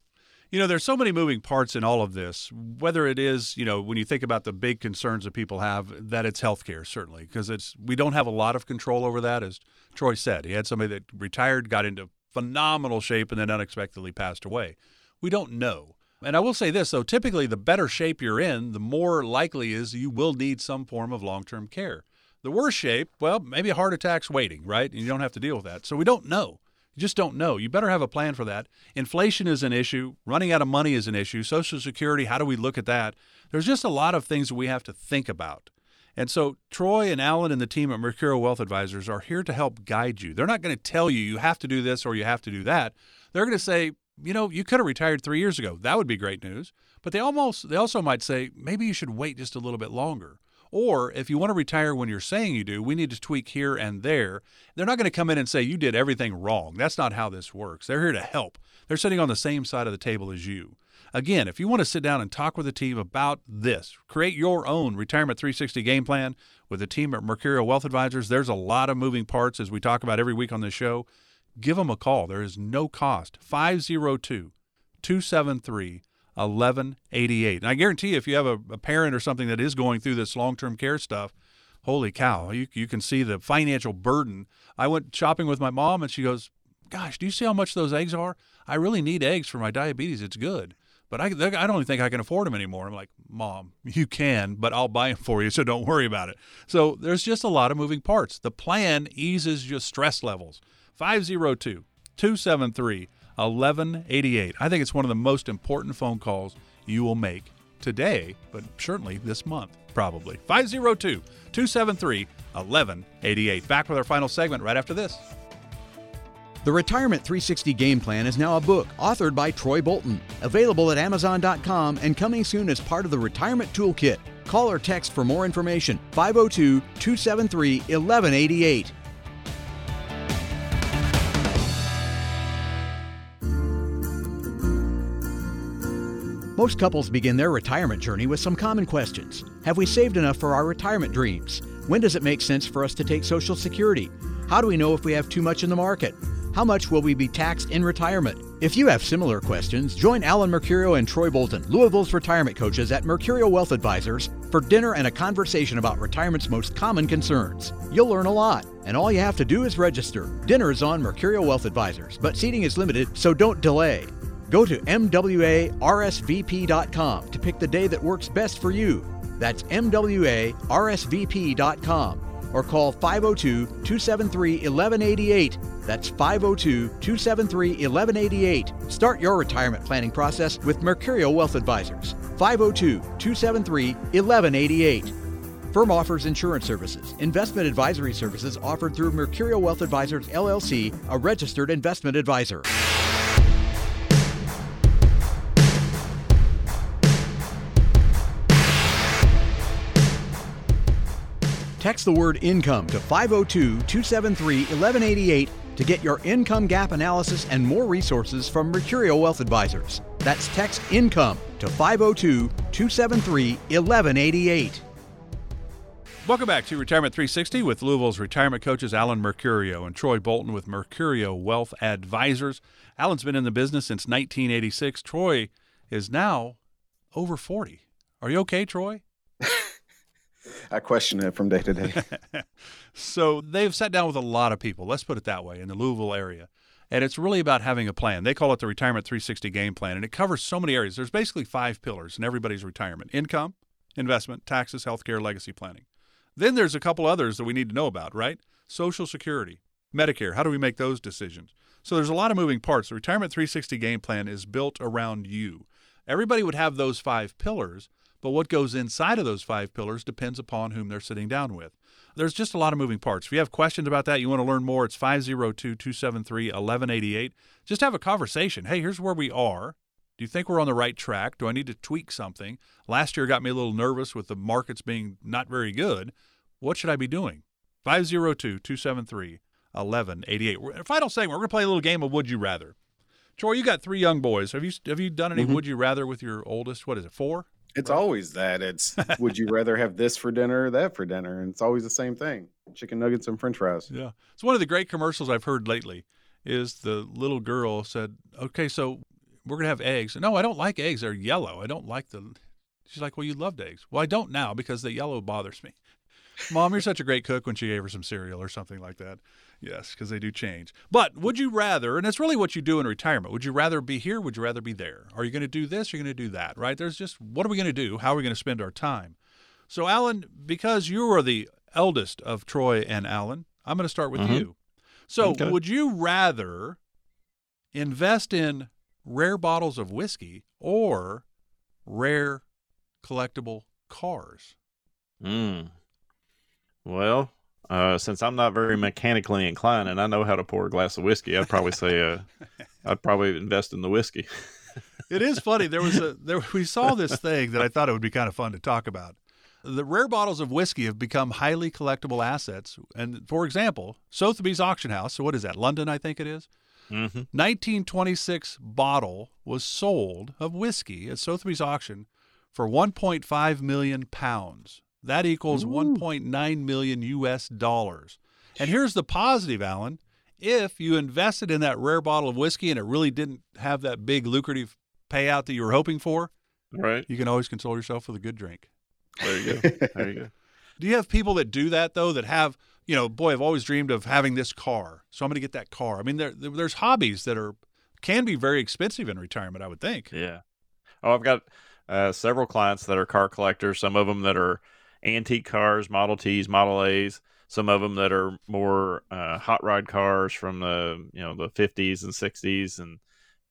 you know, there's so many moving parts in all of this. Whether it is, you know, when you think about the big concerns that people have, that it's healthcare certainly, because it's we don't have a lot of control over that. As Troy said, he had somebody that retired, got into phenomenal shape, and then unexpectedly passed away. We don't know. And I will say this though, typically the better shape you're in, the more likely is you will need some form of long-term care. The worse shape, well, maybe a heart attack's waiting, right? And you don't have to deal with that. So we don't know. You just don't know. You better have a plan for that. Inflation is an issue. Running out of money is an issue. Social Security, how do we look at that? There's just a lot of things that we have to think about. And so Troy and Alan and the team at Mercurio Wealth Advisors are here to help guide you. They're not going to tell you you have to do this or you have to do that. They're going to say, you know, you could have retired 3 years ago. That would be great news. But they almost they also might say maybe you should wait just a little bit longer. Or if you want to retire when you're saying you do, we need to tweak here and there. They're not going to come in and say you did everything wrong. That's not how this works. They're here to help. They're sitting on the same side of the table as you. Again, if you want to sit down and talk with the team about this, create your own Retirement 360 game plan with the team at Mercurio Wealth Advisors. There's a lot of moving parts as we talk about every week on this show. Give them a call. There is no cost. 502 273 1188. And I guarantee you, if you have a, a parent or something that is going through this long term care stuff, holy cow, you, you can see the financial burden. I went shopping with my mom and she goes, Gosh, do you see how much those eggs are? I really need eggs for my diabetes. It's good. But I, I don't think I can afford them anymore. I'm like, Mom, you can, but I'll buy them for you, so don't worry about it. So there's just a lot of moving parts. The plan eases your stress levels. 502 273 1188. I think it's one of the most important phone calls you will make today, but certainly this month, probably. 502 273 1188. Back with our final segment right after this. The Retirement 360 Game Plan is now a book authored by Troy Bolton, available at Amazon.com and coming soon as part of the Retirement Toolkit. Call or text for more information 502 273 1188. Most couples begin their retirement journey with some common questions. Have we saved enough for our retirement dreams? When does it make sense for us to take Social Security? How do we know if we have too much in the market? How much will we be taxed in retirement? If you have similar questions, join Alan Mercurio and Troy Bolton, Louisville's retirement coaches at Mercurio Wealth Advisors, for dinner and a conversation about retirement's most common concerns. You'll learn a lot, and all you have to do is register. Dinner is on Mercurio Wealth Advisors, but seating is limited, so don't delay. Go to MWARSVP.com to pick the day that works best for you. That's MWARSVP.com or call 502 273 1188. That's 502 273 1188. Start your retirement planning process with Mercurio Wealth Advisors. 502 273 1188. Firm offers insurance services. Investment advisory services offered through Mercurio Wealth Advisors LLC, a registered investment advisor. Text the word income to 502 273 1188 to get your income gap analysis and more resources from Mercurio Wealth Advisors. That's text income to 502 273 1188. Welcome back to Retirement 360 with Louisville's retirement coaches Alan Mercurio and Troy Bolton with Mercurio Wealth Advisors. Alan's been in the business since 1986. Troy is now over 40. Are you okay, Troy? I question it from day to day. so they've sat down with a lot of people, let's put it that way, in the Louisville area. And it's really about having a plan. They call it the Retirement 360 Game Plan, and it covers so many areas. There's basically five pillars in everybody's retirement income, investment, taxes, healthcare, legacy planning. Then there's a couple others that we need to know about, right? Social Security, Medicare. How do we make those decisions? So there's a lot of moving parts. The Retirement 360 Game Plan is built around you. Everybody would have those five pillars, but what goes inside of those five pillars depends upon whom they're sitting down with. There's just a lot of moving parts. If you have questions about that, you want to learn more, it's 502 273 1188. Just have a conversation. Hey, here's where we are. Do you think we're on the right track? Do I need to tweak something? Last year got me a little nervous with the markets being not very good. What should I be doing? 502 273 1188. Final segment, we're going to play a little game of Would You Rather. Troy, you got three young boys. Have you have you done any mm-hmm. Would You Rather with your oldest? What is it, four? It's right. always that. It's would you rather have this for dinner or that for dinner? And it's always the same thing chicken nuggets and french fries. Yeah. It's one of the great commercials I've heard lately is the little girl said, okay, so we're going to have eggs. No, I don't like eggs. They're yellow. I don't like the. She's like, well, you loved eggs. Well, I don't now because the yellow bothers me. Mom, you're such a great cook when she gave her some cereal or something like that. Yes, because they do change. But would you rather, and it's really what you do in retirement, would you rather be here? Would you rather be there? Are you going to do this? Are you going to do that? Right? There's just what are we going to do? How are we going to spend our time? So, Alan, because you are the eldest of Troy and Alan, I'm going to start with mm-hmm. you. So, okay. would you rather invest in rare bottles of whiskey or rare collectible cars? Hmm. Well, uh, since I'm not very mechanically inclined and I know how to pour a glass of whiskey, I'd probably say uh, I'd probably invest in the whiskey. it is funny. There was a there we saw this thing that I thought it would be kind of fun to talk about. The rare bottles of whiskey have become highly collectible assets. And for example, Sotheby's auction house. So what is that? London, I think it is. Mm-hmm. 1926 bottle was sold of whiskey at Sotheby's auction for 1.5 million pounds. That equals Ooh. 1.9 million US dollars. And here's the positive, Alan. If you invested in that rare bottle of whiskey and it really didn't have that big lucrative payout that you were hoping for, right? You can always console yourself with a good drink. There you go. There you go. Do you have people that do that though? That have, you know, boy, I've always dreamed of having this car, so I'm going to get that car. I mean, there, there's hobbies that are can be very expensive in retirement. I would think. Yeah. Oh, I've got uh, several clients that are car collectors. Some of them that are antique cars, Model Ts, Model As. Some of them that are more uh, hot rod cars from the you know the 50s and 60s, and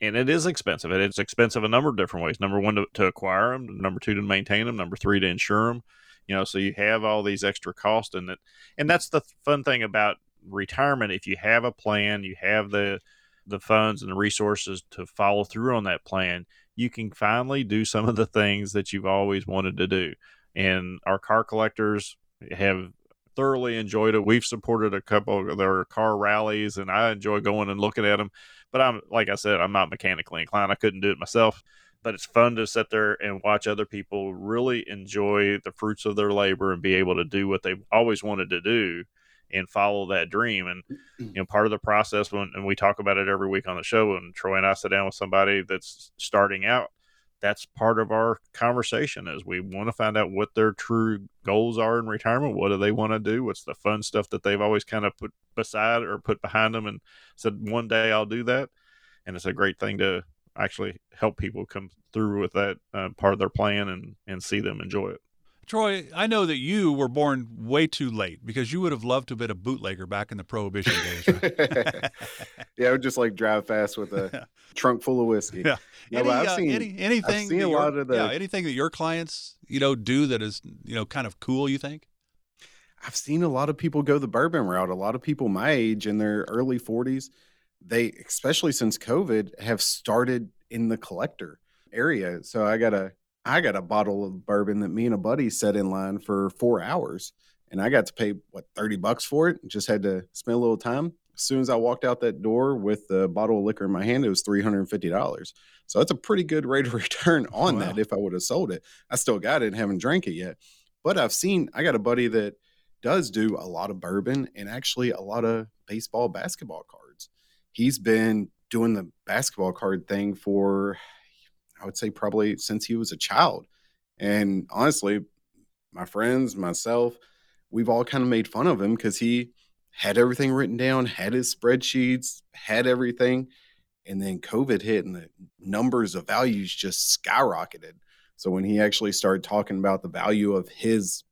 and it is expensive. And it's expensive a number of different ways. Number one, to, to acquire them. Number two, to maintain them. Number three, to insure them. You know, so you have all these extra costs, and it, and that's the fun thing about retirement. If you have a plan, you have the the funds and the resources to follow through on that plan, you can finally do some of the things that you've always wanted to do and our car collectors have thoroughly enjoyed it. We've supported a couple of their car rallies, and I enjoy going and looking at them. But I'm like I said, I'm not mechanically inclined. I couldn't do it myself, but it's fun to sit there and watch other people really enjoy the fruits of their labor and be able to do what they've always wanted to do and follow that dream. And you know, part of the process when and we talk about it every week on the show. And Troy and I sit down with somebody that's starting out that's part of our conversation is we want to find out what their true goals are in retirement. What do they want to do? What's the fun stuff that they've always kind of put beside or put behind them and said one day i'll do that. And it's a great thing to actually help people come through with that uh, part of their plan and and see them enjoy it Troy, I know that you were born way too late because you would have loved to have been a bootlegger back in the Prohibition days. Right? yeah, I would just like drive fast with a trunk full of whiskey. Yeah, no, any, I've uh, seen any, anything. I've seen a lot of the yeah, anything that your clients you know do that is you know kind of cool. You think? I've seen a lot of people go the bourbon route. A lot of people my age in their early 40s, they especially since COVID have started in the collector area. So I got a I got a bottle of bourbon that me and a buddy set in line for four hours and I got to pay what 30 bucks for it. Just had to spend a little time. As soon as I walked out that door with the bottle of liquor in my hand, it was $350. So that's a pretty good rate of return oh, on wow. that if I would have sold it. I still got it and haven't drank it yet. But I've seen, I got a buddy that does do a lot of bourbon and actually a lot of baseball, basketball cards. He's been doing the basketball card thing for, I would say, probably since he was a child. And honestly, my friends, myself, we've all kind of made fun of him because he had everything written down, had his spreadsheets, had everything. And then COVID hit and the numbers of values just skyrocketed. So when he actually started talking about the value of his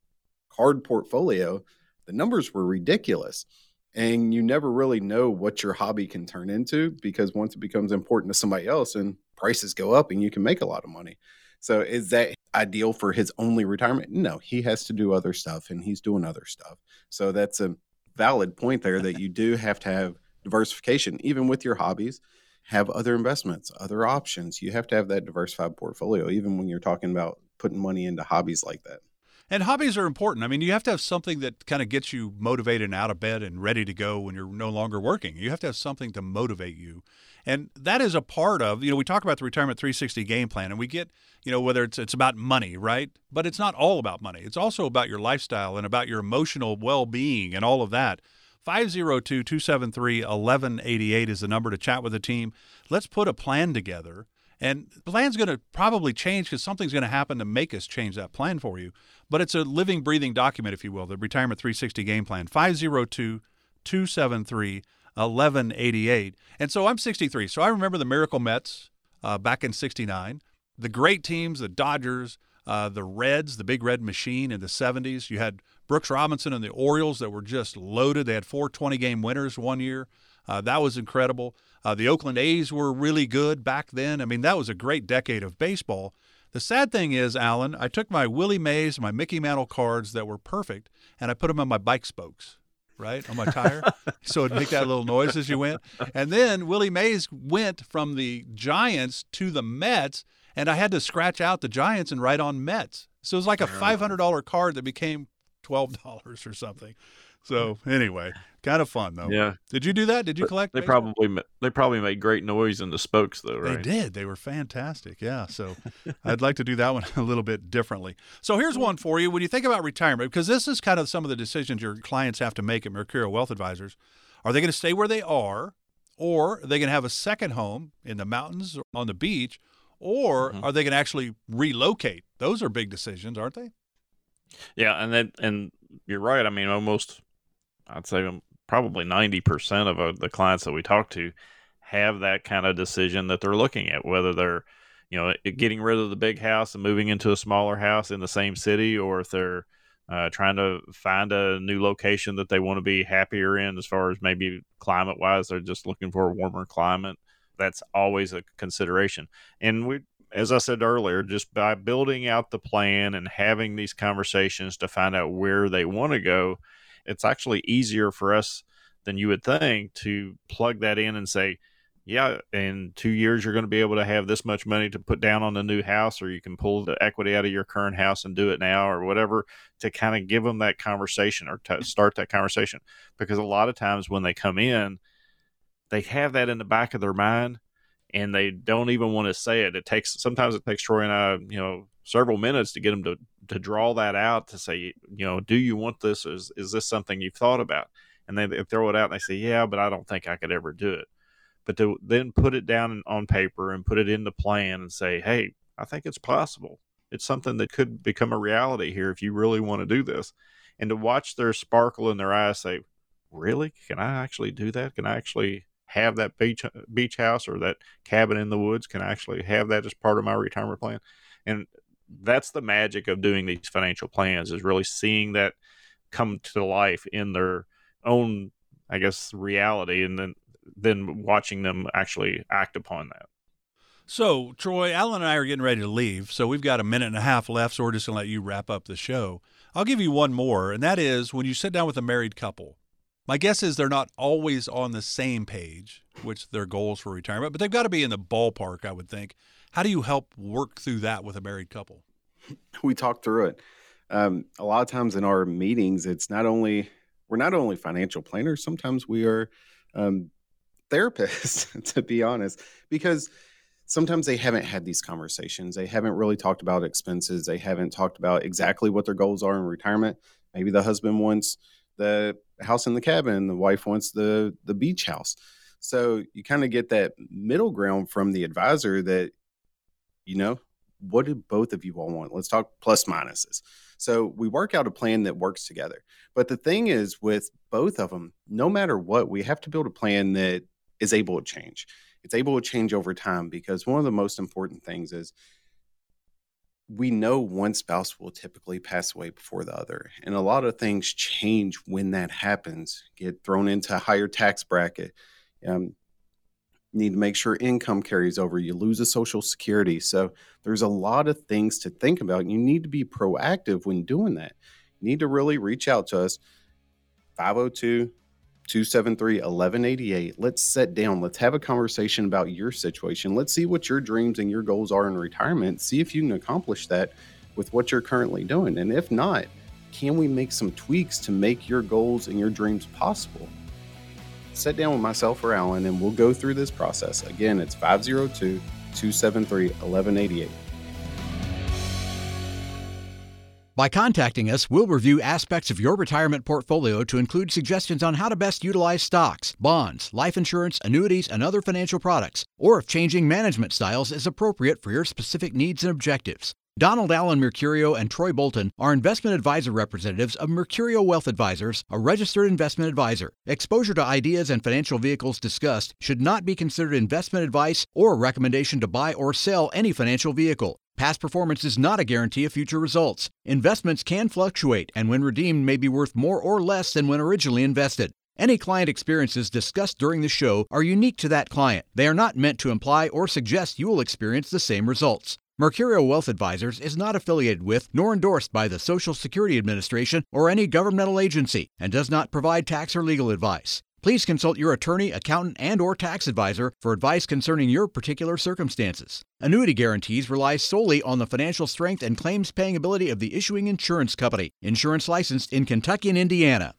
card portfolio, the numbers were ridiculous. And you never really know what your hobby can turn into because once it becomes important to somebody else and prices go up and you can make a lot of money. So is that ideal for his only retirement? No, he has to do other stuff and he's doing other stuff. So that's a valid point there that you do have to have diversification, even with your hobbies. Have other investments, other options. You have to have that diversified portfolio, even when you're talking about putting money into hobbies like that. And hobbies are important. I mean, you have to have something that kind of gets you motivated and out of bed and ready to go when you're no longer working. You have to have something to motivate you. And that is a part of, you know, we talk about the retirement 360 game plan and we get, you know, whether it's it's about money, right? But it's not all about money. It's also about your lifestyle and about your emotional well-being and all of that. 502 273 1188 is the number to chat with the team. Let's put a plan together and the plan's going to probably change because something's going to happen to make us change that plan for you. But it's a living, breathing document, if you will, the Retirement 360 Game Plan, 502 273 1188. And so I'm 63. So I remember the Miracle Mets uh, back in 69, the great teams, the Dodgers, uh, the Reds, the big red machine in the 70s. You had Brooks Robinson and the Orioles that were just loaded. They had four 20 game winners one year. Uh, that was incredible. Uh, the Oakland A's were really good back then. I mean, that was a great decade of baseball. The sad thing is, Alan, I took my Willie Mays, my Mickey Mantle cards that were perfect, and I put them on my bike spokes, right, on my tire. so it'd make that little noise as you went. And then Willie Mays went from the Giants to the Mets, and I had to scratch out the Giants and write on Mets. So it was like a $500 card that became $12 or something. So anyway, kind of fun though. Yeah. Did you do that? Did you collect? They baseball? probably they probably made great noise in the spokes though, right? They did. They were fantastic. Yeah. So I'd like to do that one a little bit differently. So here's one for you. When you think about retirement, because this is kind of some of the decisions your clients have to make at Mercurio Wealth Advisors. Are they going to stay where they are, or are they going to have a second home in the mountains or on the beach, or mm-hmm. are they going to actually relocate? Those are big decisions, aren't they? Yeah, and then and you're right. I mean, almost I'd say probably 90% of uh, the clients that we talk to have that kind of decision that they're looking at, whether they're, you know, getting rid of the big house and moving into a smaller house in the same city, or if they're uh, trying to find a new location that they want to be happier in as far as maybe climate wise, they're just looking for a warmer climate. That's always a consideration. And we, as I said earlier, just by building out the plan and having these conversations to find out where they want to go, it's actually easier for us than you would think to plug that in and say, yeah, in two years you're going to be able to have this much money to put down on the new house, or you can pull the equity out of your current house and do it now, or whatever, to kind of give them that conversation or to start that conversation. Because a lot of times when they come in, they have that in the back of their mind and they don't even want to say it. It takes sometimes it takes Troy and I, you know, several minutes to get them to to draw that out to say, you know, do you want this? Is is this something you've thought about? And they, they throw it out and they say, yeah, but I don't think I could ever do it. But to then put it down on paper and put it in the plan and say, hey, I think it's possible. It's something that could become a reality here if you really want to do this. And to watch their sparkle in their eyes say, really? Can I actually do that? Can I actually have that beach beach house or that cabin in the woods? Can I actually have that as part of my retirement plan? And that's the magic of doing these financial plans is really seeing that come to life in their own i guess reality and then then watching them actually act upon that. So troy alan and i are getting ready to leave so we've got a minute and a half left so we're just going to let you wrap up the show. I'll give you one more and that is when you sit down with a married couple my guess is they're not always on the same page which their goals for retirement but they've got to be in the ballpark i would think how do you help work through that with a married couple? We talk through it. Um, a lot of times in our meetings, it's not only we're not only financial planners. Sometimes we are um, therapists, to be honest, because sometimes they haven't had these conversations. They haven't really talked about expenses. They haven't talked about exactly what their goals are in retirement. Maybe the husband wants the house in the cabin, the wife wants the the beach house. So you kind of get that middle ground from the advisor that, you know, what do both of you all want? Let's talk plus minuses. So we work out a plan that works together. But the thing is, with both of them, no matter what, we have to build a plan that is able to change. It's able to change over time because one of the most important things is we know one spouse will typically pass away before the other. And a lot of things change when that happens, get thrown into a higher tax bracket. Um, need to make sure income carries over. You lose a social security. So there's a lot of things to think about. You need to be proactive when doing that. You need to really reach out to us. 502 273 1188. Let's sit down. Let's have a conversation about your situation. Let's see what your dreams and your goals are in retirement. See if you can accomplish that with what you're currently doing. And if not, can we make some tweaks to make your goals and your dreams possible? Sit down with myself or Alan and we'll go through this process. Again, it's 502 273 1188. By contacting us, we'll review aspects of your retirement portfolio to include suggestions on how to best utilize stocks, bonds, life insurance, annuities, and other financial products, or if changing management styles is appropriate for your specific needs and objectives. Donald Alan Mercurio and Troy Bolton are investment advisor representatives of Mercurio Wealth Advisors, a registered investment advisor. Exposure to ideas and financial vehicles discussed should not be considered investment advice or a recommendation to buy or sell any financial vehicle. Past performance is not a guarantee of future results. Investments can fluctuate and when redeemed may be worth more or less than when originally invested. Any client experiences discussed during the show are unique to that client. They are not meant to imply or suggest you will experience the same results. Mercurio Wealth Advisors is not affiliated with nor endorsed by the Social Security Administration or any governmental agency and does not provide tax or legal advice. Please consult your attorney, accountant, and or tax advisor for advice concerning your particular circumstances. Annuity guarantees rely solely on the financial strength and claims paying ability of the issuing insurance company, insurance licensed in Kentucky and Indiana.